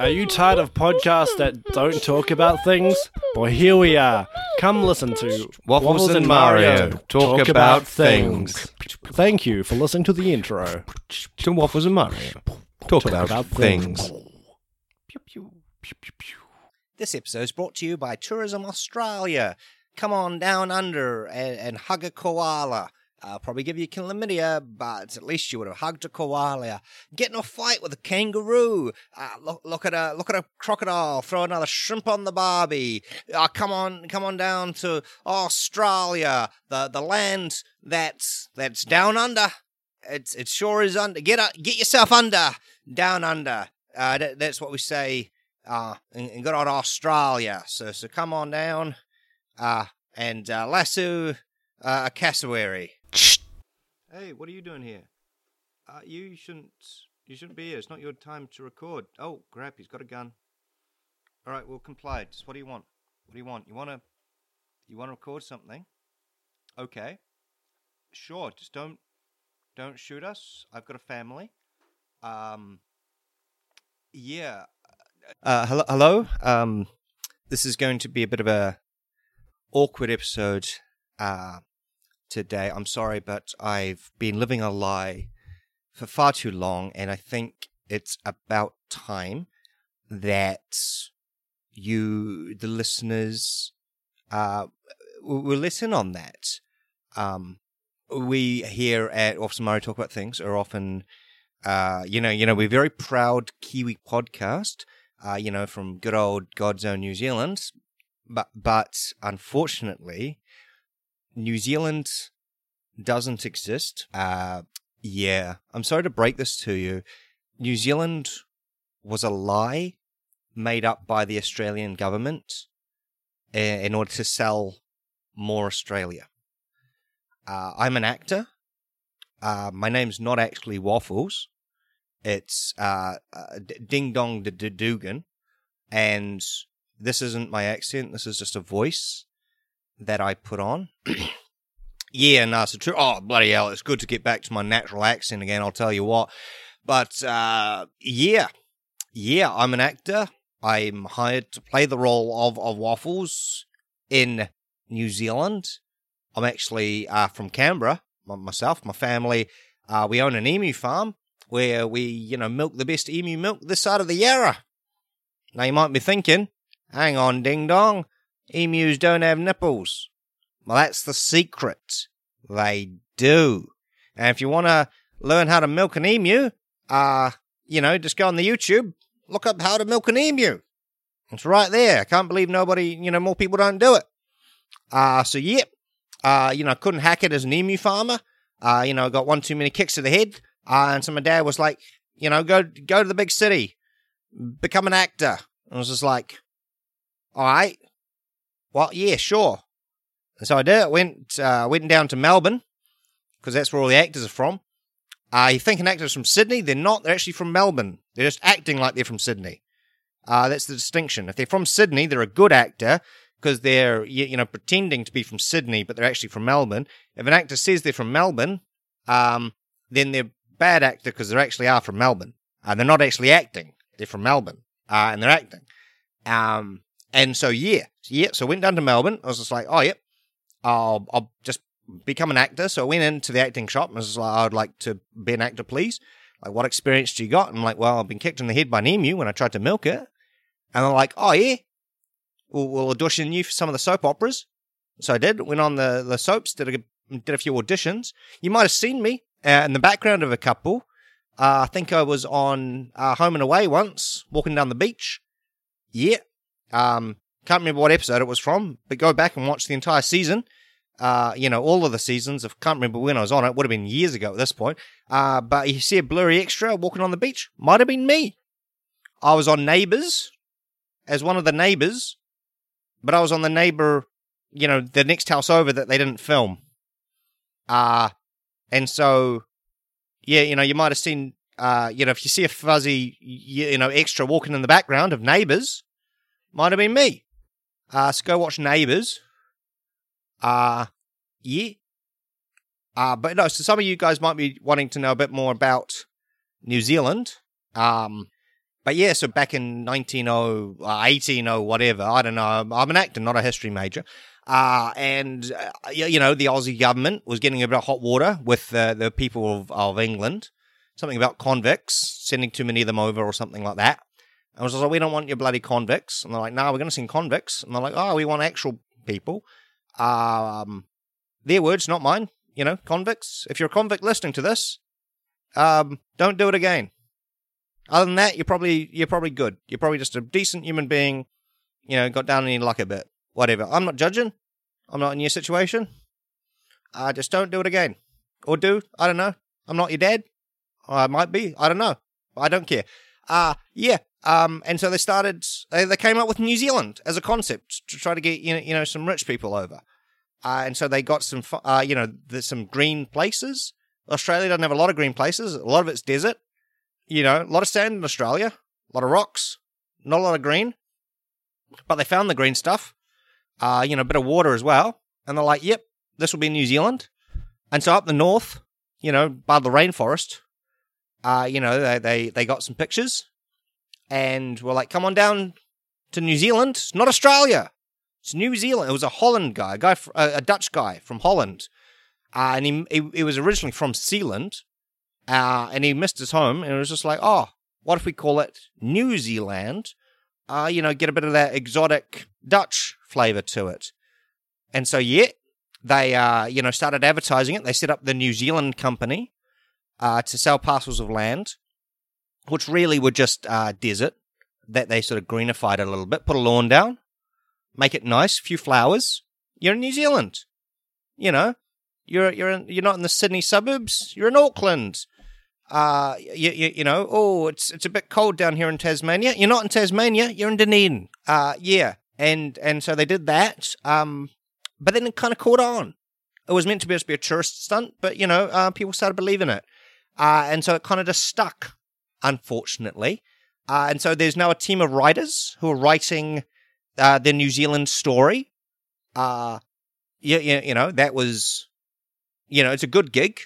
Are you tired of podcasts that don't talk about things? Well, here we are. Come listen to Waffles and Mario talk about things. Thank you for listening to the intro. To Waffles and Mario. Talk, about, about things. This episode is brought to you by Tourism Australia. Come on down under and, and hug a koala. I'll probably give you chlamydia, but at least you would have hugged a koala. Get in a fight with a kangaroo. Uh, look, look at a look at a crocodile. Throw another shrimp on the barbie. Uh, come on, come on down to Australia, the the land that's that's down under. It's it sure is under. Get up, get yourself under, down under. Uh, that, that's what we say uh, in, in good old Australia. So so come on down, uh, and uh, lasso uh, a cassowary. Hey, what are you doing here? Uh, you shouldn't. You shouldn't be here. It's not your time to record. Oh, crap! He's got a gun. All right, we'll comply. Just what do you want? What do you want? You want to? You want to record something? Okay. Sure. Just don't. Don't shoot us. I've got a family. Um. Yeah. Uh, hello. Hello. Um. This is going to be a bit of a awkward episode. Uh, today. I'm sorry, but I've been living a lie for far too long, and I think it's about time that you, the listeners, uh, will listen on that. Um, we here at Waffles and Mario talk about things are often, uh, you know, you know, we're very proud Kiwi podcast, uh, you know, from good old God's own New Zealand, but but unfortunately, New Zealand doesn't exist. Uh, yeah, I'm sorry to break this to you. New Zealand was a lie made up by the Australian government in order to sell more Australia. Uh, I'm an actor. Uh, my name's not actually Waffles. It's uh, uh Ding Dong Dugan. And this isn't my accent. This is just a voice that I put on. yeah, no, it's true. Oh, bloody hell. It's good to get back to my natural accent again. I'll tell you what. But, uh, yeah. Yeah, I'm an actor. I'm hired to play the role of, of Waffles in New Zealand. I'm actually uh, from Canberra. Myself, my family, uh, we own an emu farm where we, you know, milk the best emu milk this side of the Yarra. Now you might be thinking, hang on, ding dong, emus don't have nipples. Well, that's the secret. They do. And if you want to learn how to milk an emu, uh, you know, just go on the YouTube, look up how to milk an emu. It's right there. I can't believe nobody, you know, more people don't do it. Uh, so yep. Uh, you know, couldn't hack it as an emu farmer. Uh, you know, got one too many kicks to the head. Uh, and so my dad was like, you know, go, go to the big city, become an actor. And I was just like, all right. Well, yeah, sure. And so I did. Went uh, went down to Melbourne because that's where all the actors are from. Uh, you think an actor's from Sydney? They're not. They're actually from Melbourne. They're just acting like they're from Sydney. Uh, that's the distinction. If they're from Sydney, they're a good actor because they're you know pretending to be from Sydney, but they're actually from Melbourne. If an actor says they're from Melbourne, um, then they're bad actor because they actually are from Melbourne. Uh, they're not actually acting. They're from Melbourne, uh, and they're acting. Um, and so yeah, yeah. So I went down to Melbourne. I was just like, oh yep, I'll, I'll just become an actor. So I went into the acting shop and I was like, I'd like to be an actor, please. Like, what experience do you got? And I'm like, well, I've been kicked in the head by an emu when I tried to milk it. And they're like, oh, yeah, we'll, we'll audition you for some of the soap operas. So I did. Went on the, the soaps, did a, did a few auditions. You might have seen me uh, in the background of a couple. Uh, I think I was on uh, Home and Away once, walking down the beach. Yeah. Um, can't remember what episode it was from, but go back and watch the entire season. Uh, you know, all of the seasons. I can't remember when I was on it. Would have been years ago at this point. Uh, but you see a blurry extra walking on the beach. Might have been me. I was on Neighbours as one of the neighbours, but I was on the neighbour, you know, the next house over that they didn't film. Uh, and so, yeah, you know, you might have seen, uh, you know, if you see a fuzzy, you know, extra walking in the background of Neighbours, might have been me. Uh, so go watch Neighbours. Uh, yeah. Uh, but no, so some of you guys might be wanting to know a bit more about New Zealand. Um, but yeah, so back in 190, uh, 18 or whatever, I don't know. I'm, I'm an actor, not a history major. Uh, and, uh, you know, the Aussie government was getting a bit of hot water with uh, the people of, of England. Something about convicts, sending too many of them over or something like that. And I was like, we don't want your bloody convicts. And they're like, no, we're going to send convicts. And they're like, oh, we want actual people. Um, their words, not mine. You know, convicts. If you're a convict listening to this, um, don't do it again. Other than that, you're probably you're probably good. You're probably just a decent human being. You know, got down on your luck a bit. Whatever. I'm not judging. I'm not in your situation. Uh, just don't do it again. Or do. I don't know. I'm not your dad. I might be. I don't know. I don't care. Uh, yeah. Um, and so they started, they, they came up with New Zealand as a concept to try to get, you know, you know some rich people over. Uh, and so they got some, uh, you know, there's some green places. Australia doesn't have a lot of green places. A lot of it's desert. You know, a lot of sand in Australia, a lot of rocks, not a lot of green. But they found the green stuff. Uh, you know, a bit of water as well. And they're like, yep, this will be New Zealand. And so up the north, you know, by the rainforest, uh, you know, they, they, they got some pictures and were like, come on down to New Zealand. It's not Australia. It's New Zealand. It was a Holland guy, a guy, a, Dutch guy from Holland. Uh, and he, he, he was originally from Zealand. Uh, and he missed his home and it was just like, oh, what if we call it New Zealand? Uh, you know, get a bit of that exotic Dutch flavor to it. And so, yeah, they, uh, you know, started advertising it. They set up the New Zealand company, uh, to sell parcels of land, which really were just, uh, desert that they sort of greenified a little bit, put a lawn down, make it nice, a few flowers. You're in New Zealand. You know, you're, you're, in, you're not in the Sydney suburbs. You're in Auckland. Uh, you, you, you know, oh, it's, it's a bit cold down here in Tasmania. You're not in Tasmania. You're in Dunedin. Uh, yeah. And, and so they did that. Um, but then it kind of caught on. It was meant to be just be a tourist stunt, but you know, uh, people started believing it. Uh, and so it kind of just stuck, unfortunately. Uh, and so there's now a team of writers who are writing uh, the New Zealand story. Uh, you, you, know, that was, you know, it's a good gig.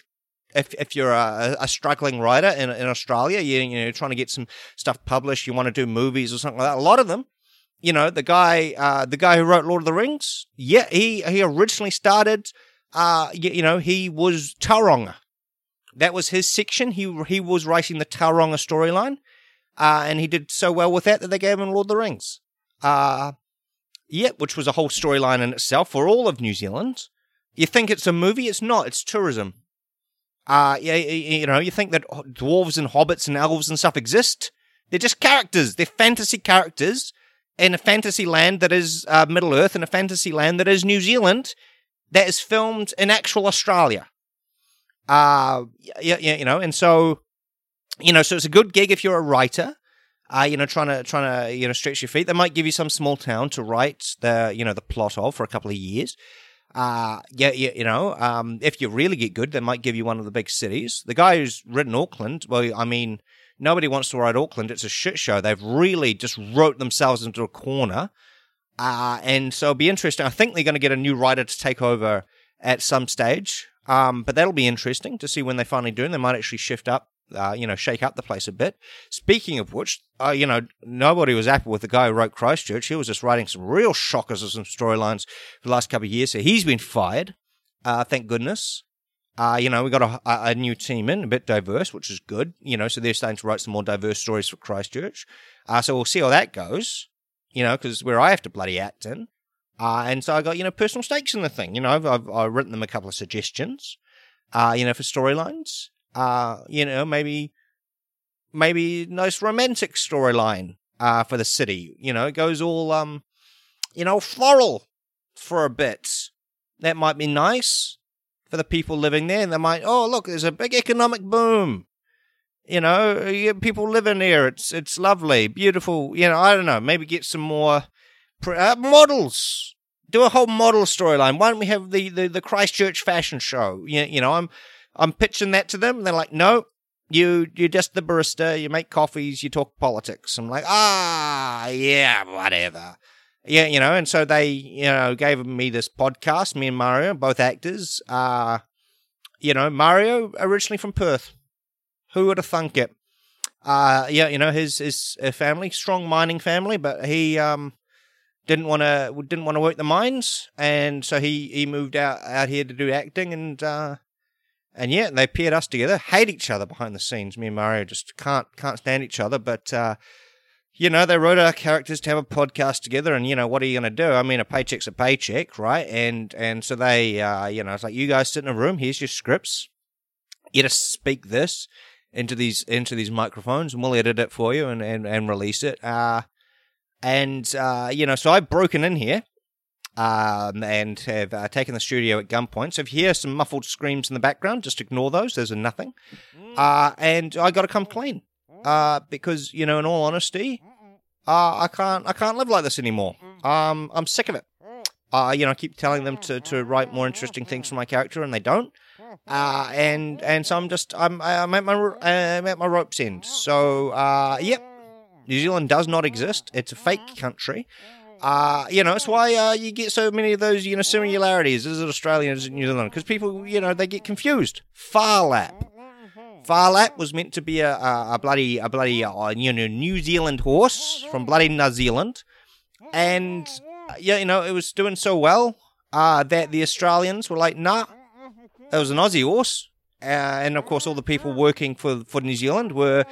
If, if you're a, a struggling writer in, in Australia, you, you know, trying to get some stuff published, you want to do movies or something like that. A lot of them, you know, the guy, uh, the guy who wrote Lord of the Rings, yeah, he, he originally started, uh, you, you know, he was Tauranga. That was his section. He, he was writing the Tauranga storyline. Uh, and he did so well with that that they gave him Lord of the Rings. Uh, yeah, which was a whole storyline in itself for all of New Zealand. You think it's a movie? It's not. It's tourism. Uh, yeah, you know, you think that dwarves and hobbits and elves and stuff exist? They're just characters. They're fantasy characters in a fantasy land that is uh, Middle Earth, in a fantasy land that is New Zealand, that is filmed in actual Australia. Uh, yeah, yeah, you know, and so, you know, so it's a good gig if you're a writer. Uh, you know, trying to trying to you know stretch your feet. They might give you some small town to write the you know the plot of for a couple of years. Uh, yeah, yeah, you know, um, if you really get good, they might give you one of the big cities. The guy who's written Auckland, well, I mean, nobody wants to write Auckland. It's a shit show. They've really just wrote themselves into a corner. Uh, and so it'll be interesting. I think they're going to get a new writer to take over at some stage. Um, but that'll be interesting to see when they finally do. And they might actually shift up, uh, you know, shake up the place a bit. Speaking of which, uh, you know, nobody was happy with the guy who wrote Christchurch. He was just writing some real shockers of some storylines for the last couple of years. So he's been fired. Uh, thank goodness. Uh, you know, we got a, a, new team in, a bit diverse, which is good. You know, so they're starting to write some more diverse stories for Christchurch. Uh, so we'll see how that goes. You know, because where I have to bloody act in. Uh, and so I got, you know, personal stakes in the thing. You know, I've, I've, I've written them a couple of suggestions, uh, you know, for storylines. Uh, you know, maybe, maybe nice romantic storyline, uh, for the city. You know, it goes all, um, you know, floral for a bit. That might be nice for the people living there. And they might, oh, look, there's a big economic boom. You know, people living here. It's, it's lovely, beautiful. You know, I don't know, maybe get some more, uh, models. Do a whole model storyline. Why don't we have the, the, the Christchurch fashion show? You, you know, I'm I'm pitching that to them. They're like, no, you you're just the barista. You make coffees. You talk politics. I'm like, ah, yeah, whatever. Yeah, you know. And so they, you know, gave me this podcast. Me and Mario, both actors. Uh, you know, Mario originally from Perth. Who would have thunk it? Uh, yeah, you know his his family, strong mining family, but he um didn't want to didn't want to work the mines, and so he he moved out out here to do acting, and uh, and yeah, they paired us together. Hate each other behind the scenes. Me and Mario just can't can't stand each other, but. uh you know, they wrote our characters to have a podcast together, and you know, what are you going to do? I mean, a paycheck's a paycheck, right? And and so they, uh, you know, it's like you guys sit in a room. Here's your scripts. You just speak this into these into these microphones, and we'll edit it for you and and, and release it. Uh, and uh, you know, so I've broken in here. Um, and have uh, taken the studio at gunpoint. So if you hear some muffled screams in the background, just ignore those. There's a nothing. Uh, and I got to come clean uh, because you know, in all honesty, uh, I can't I can't live like this anymore. Um, I'm sick of it. Uh, you know, I keep telling them to, to write more interesting things for my character, and they don't. Uh, and and so I'm just I'm I'm at my I'm at my rope's end. So uh, yep, New Zealand does not exist. It's a fake country. Uh, you know, it's why uh, you get so many of those, you know, similarities. Is it Australia? Is it New Zealand? Because people, you know, they get confused. Phar Lap. Farlap was meant to be a, a, a bloody a bloody uh, you know New Zealand horse from bloody New Zealand, and uh, yeah, you know it was doing so well uh, that the Australians were like, nah, it was an Aussie horse, uh, and of course all the people working for for New Zealand were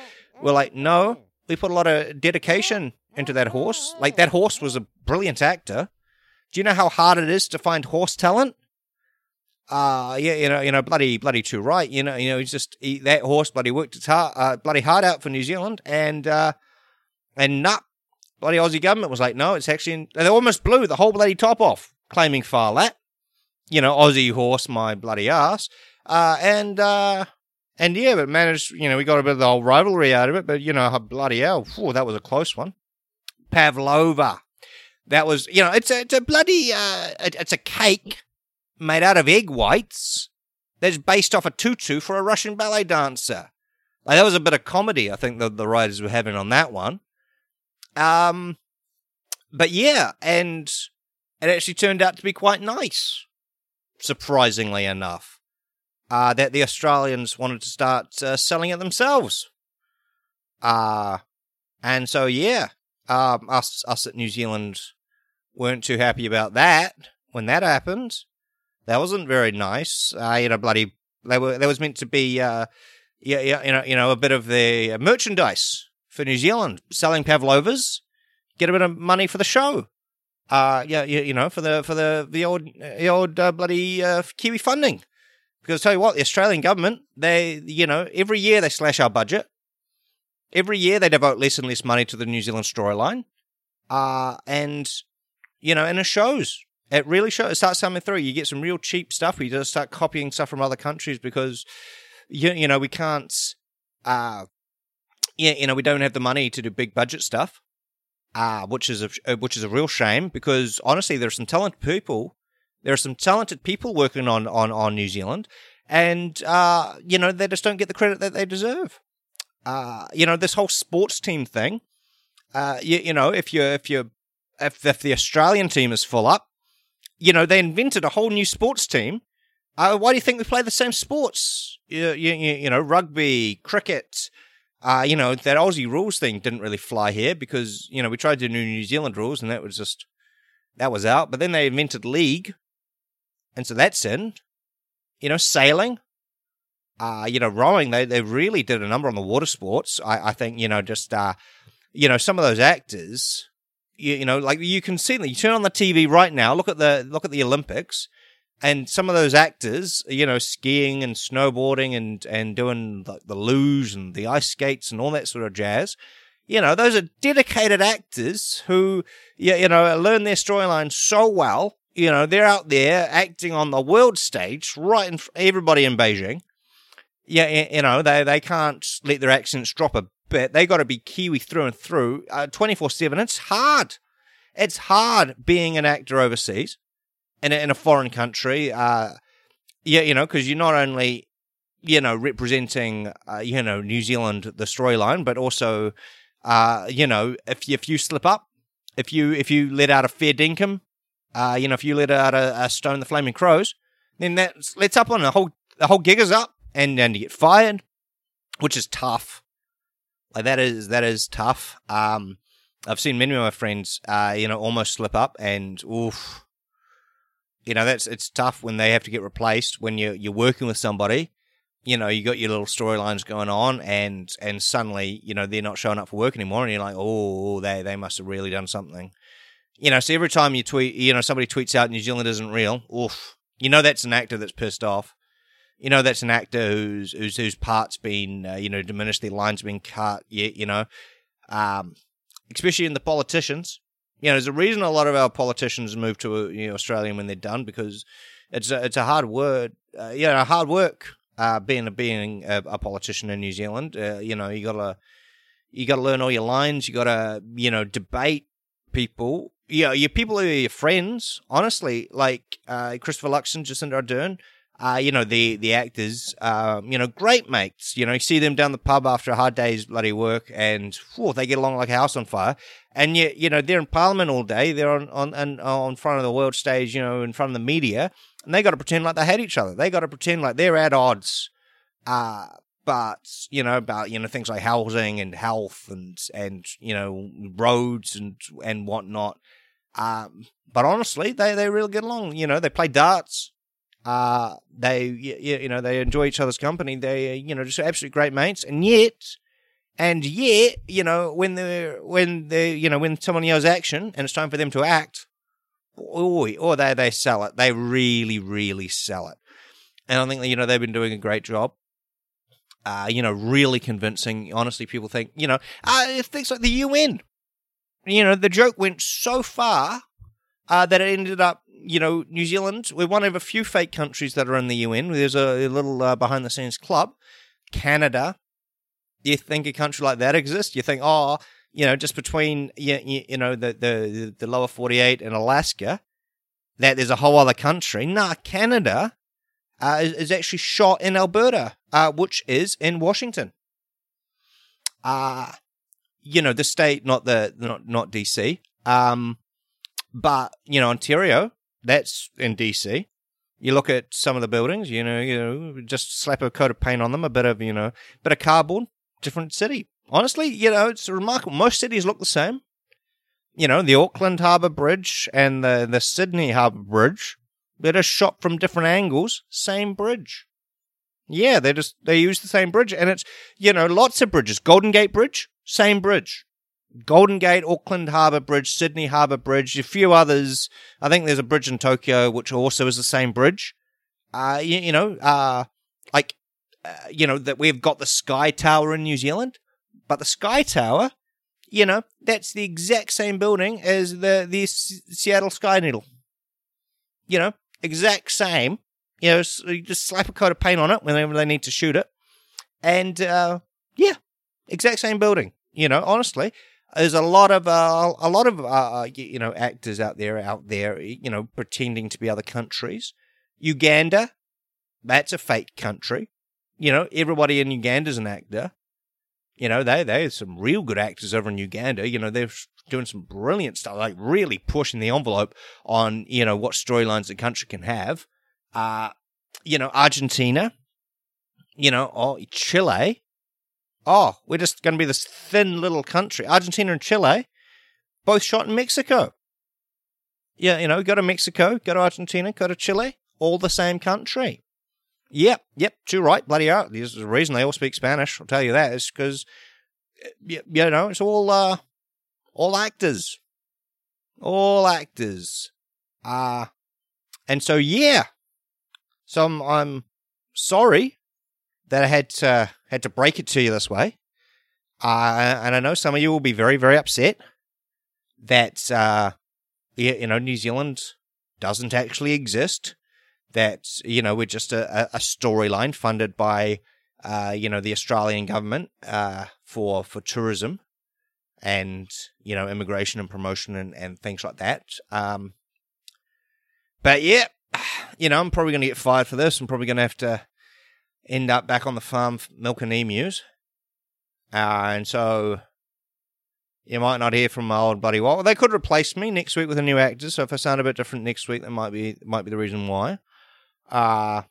were like, no, we put a lot of dedication into that horse. Like that horse was a brilliant actor. Do you know how hard it is to find horse talent? uh, yeah, you know, you know, bloody, bloody too right. You know, you know, he's just he, that horse bloody worked its hard, uh, bloody hard out for New Zealand, and uh, and nah, bloody Aussie government was like, no, it's actually they almost blew the whole bloody top off, claiming Phar Lap. You know, Aussie horse, my bloody ass, uh, and uh, and yeah, but managed. You know, we got a bit of the whole rivalry out of it, but you know, bloody hell, whew, that was a close one. Pavlova. That was, you know, it's a, it's a bloody, uh, it's a cake made out of egg whites that's based off a tutu for a Russian ballet dancer. Like that was a bit of comedy, I think that the writers were having on that one. Um, but yeah, and it actually turned out to be quite nice, surprisingly enough. Uh, that the Australians wanted to start uh, selling it themselves. Uh, and so yeah, um, us us at New Zealand weren't too happy about that when that happened. That wasn't very nice. Uh, you know, bloody. They were. There was meant to be. Uh, yeah, yeah, you know, you know, a bit of the merchandise for New Zealand, selling pavlovas, get a bit of money for the show. Uh, yeah, you, you know, for the for the the old the old uh, bloody uh, Kiwi funding. Because I tell you what, the Australian government, they, you know, every year they slash our budget. Every year they devote less and less money to the New Zealand storyline. Uh, and, you know, and it shows. It really shows. It starts coming through. You get some real cheap stuff. We just start copying stuff from other countries because, you, you know, we can't, uh, yeah, you know, we don't have the money to do big budget stuff, uh, which is a, which is a real shame because honestly, there are some talented people. There are some talented people working on, on, on New Zealand and, uh, you know, they just don't get the credit that they deserve. Uh, you know, this whole sports team thing, uh, you, you know, if you if you if, if the Australian team is full up, you know, they invented a whole new sports team. Uh, why do you think we play the same sports? You, you, you know, rugby, cricket. Uh, you know, that Aussie rules thing didn't really fly here because, you know, we tried to do New Zealand rules and that was just, that was out. But then they invented league. And so that's in. You know, sailing. Uh, you know, rowing, they, they really did a number on the water sports. I, I think, you know, just, uh, you know, some of those actors, you, you know, like you can see them. You turn on the TV right now. Look at the look at the Olympics, and some of those actors, you know, skiing and snowboarding and and doing the, the luge and the ice skates and all that sort of jazz. You know, those are dedicated actors who, you, you know, learn their storyline so well. You know, they're out there acting on the world stage, right in everybody in Beijing. Yeah, you know, they they can't let their accents drop a bit. They got to be Kiwi through and through, uh, twenty four seven. It's hard. It's hard being an actor overseas in a, in a foreign country. Uh, yeah, you know, because you're not only you know representing uh, you know New Zealand the storyline, but also uh, you know if you, if you slip up, if you if you let out a fair dinkum, uh, you know if you let out a, a stone the flaming crows, then that lets up on the whole the whole gig is up, and and you get fired, which is tough Like that is that is tough. Um, I've seen many of my friends, uh, you know, almost slip up, and oof, you know, that's it's tough when they have to get replaced when you you're working with somebody. You know, you got your little storylines going on, and and suddenly, you know, they're not showing up for work anymore, and you're like, oh, they they must have really done something. You know, so every time you tweet, you know, somebody tweets out New Zealand isn't real, oof, you know, that's an actor that's pissed off. You know, that's an actor whose whose whose part's been, uh, you know, diminished, their lines been cut. Yeah, you know, um, especially in the politicians. You know, there's a reason a lot of our politicians move to you know, Australia when they're done because it's a, it's a hard word, uh, you know, hard work uh, being a, being a, a politician in New Zealand. Uh, you know, you gotta you gotta learn all your lines. You gotta you know debate people. Know, your people are your friends. Honestly, like uh, Christopher Luxon, Jacinda Ardern. Uh, you know the the actors, um, you know, great mates. You know, you see them down the pub after a hard day's bloody work, and whew, they get along like a house on fire. And you, you know, they're in Parliament all day. They're on on and on front of the world stage. You know, in front of the media, and they got to pretend like they hate each other. They got to pretend like they're at odds. Uh, but you know about you know things like housing and health and and you know roads and and whatnot. Um, but honestly, they they really get along. You know, they play darts. Uh, they you, you know they enjoy each other's company. They you know just absolutely great mates, and yet. And yet, you know, when they're when they you know when someone yells action and it's time for them to act, oh, or they they sell it. They really, really sell it. And I think you know they've been doing a great job. Uh, you know, really convincing. Honestly, people think you know uh, things like the UN. You know, the joke went so far uh, that it ended up you know, New Zealand, we're one of a few fake countries that are in the UN. There's a, a little uh, behind the scenes club. Canada, you think a country like that exists? You think, oh, you know, just between you, you know the, the the lower 48 and Alaska, that there's a whole other country. Nah, Canada uh, is, is, actually shot in Alberta, uh, which is in Washington. Uh, you know, the state, not the not not DC. Um, but you know, Ontario, that's in DC. You look at some of the buildings, you know, you know, just slap a coat of paint on them, a bit of, you know, bit of cardboard, different city. Honestly, you know, it's remarkable. Most cities look the same. You know, the Auckland Harbour Bridge and the, the Sydney Harbour Bridge, they're just shot from different angles, same bridge. Yeah, they just they use the same bridge, and it's you know lots of bridges. Golden Gate Bridge, same bridge. Golden Gate, Auckland Harbour Bridge, Sydney Harbour Bridge, a few others. I think there's a bridge in Tokyo which also is the same bridge. Uh, you, you know, uh, like, uh, you know, that we've got the Sky Tower in New Zealand, but the Sky Tower, you know, that's the exact same building as the, the S- Seattle Sky Needle. You know, exact same. You know, so you just slap a coat of paint on it whenever they need to shoot it. And, uh, yeah, exact same building. You know, honestly, there's a lot of uh, a lot of uh, uh you know actors out there out there you know pretending to be other countries. Uganda, that's a fake country. You know, everybody in Uganda is an actor. You know, they they some real good actors over in Uganda. You know, they're doing some brilliant stuff, like really pushing the envelope on you know what storylines the country can have. Uh you know, Argentina. You know, or oh, Chile oh, we're just going to be this thin little country. Argentina and Chile, both shot in Mexico. Yeah, you know, go to Mexico, go to Argentina, go to Chile, all the same country. Yep, yep, too right, bloody hell. There's a reason they all speak Spanish, I'll tell you that, is because, you know, it's all, uh, all actors. All actors. Uh, and so, yeah. So I'm, I'm sorry that I had to had to break it to you this way. Uh, and I know some of you will be very, very upset that uh, you know New Zealand doesn't actually exist. That you know we're just a, a storyline funded by uh, you know the Australian government uh, for for tourism and you know immigration and promotion and, and things like that. Um, but yeah, you know I'm probably going to get fired for this. I'm probably going to have to end up back on the farm milking emus. Uh, and so you might not hear from my old buddy Well, they could replace me next week with a new actor. So if I sound a bit different next week, that might be might be the reason why. Uh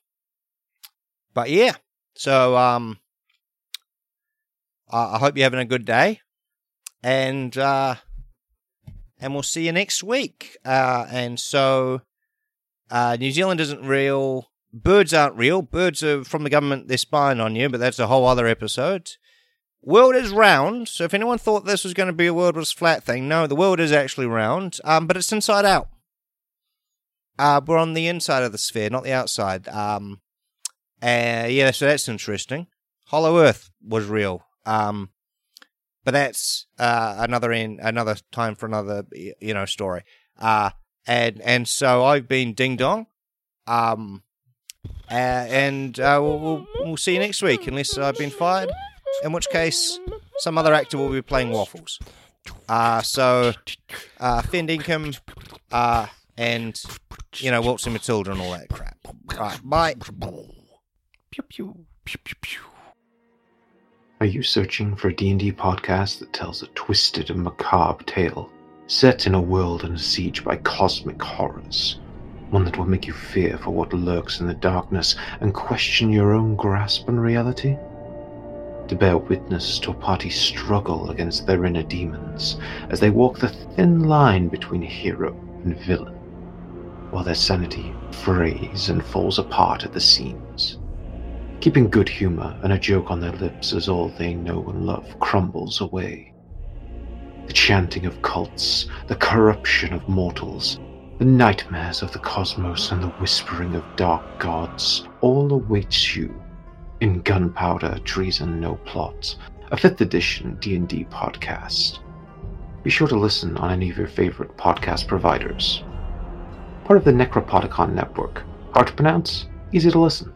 but yeah. So um I hope you're having a good day, and uh, and we'll see you next week. Uh, and so, uh, New Zealand isn't real. Birds aren't real. Birds are from the government. They're spying on you, but that's a whole other episode. World is round. So if anyone thought this was going to be a world was flat thing, no, the world is actually round. Um, but it's inside out. Uh, we're on the inside of the sphere, not the outside. Um, uh, yeah, so that's interesting. Hollow Earth was real. Um, but that's uh, another in another time for another you know story. Uh, and and so I've been ding dong. Um, uh, and uh, we'll, we'll, see you next week, unless I've been fired. In which case, some other actor will be playing waffles. Uh, so, uh, Finn Dinkum, uh, and you know Waltz Waltzing Matilda and all that crap. All right, bye. Pew pew pew pew pew. Are you searching for a D&D podcast that tells a twisted and macabre tale, set in a world under siege by cosmic horrors? One that will make you fear for what lurks in the darkness and question your own grasp on reality? To bear witness to a party's struggle against their inner demons as they walk the thin line between hero and villain, while their sanity frays and falls apart at the seams keeping good humor and a joke on their lips as all they know and love crumbles away. The chanting of cults, the corruption of mortals, the nightmares of the cosmos and the whispering of dark gods all awaits you in Gunpowder Treason No Plot, a 5th edition D&D podcast. Be sure to listen on any of your favorite podcast providers. Part of the Necropodicon network. Hard to pronounce, easy to listen.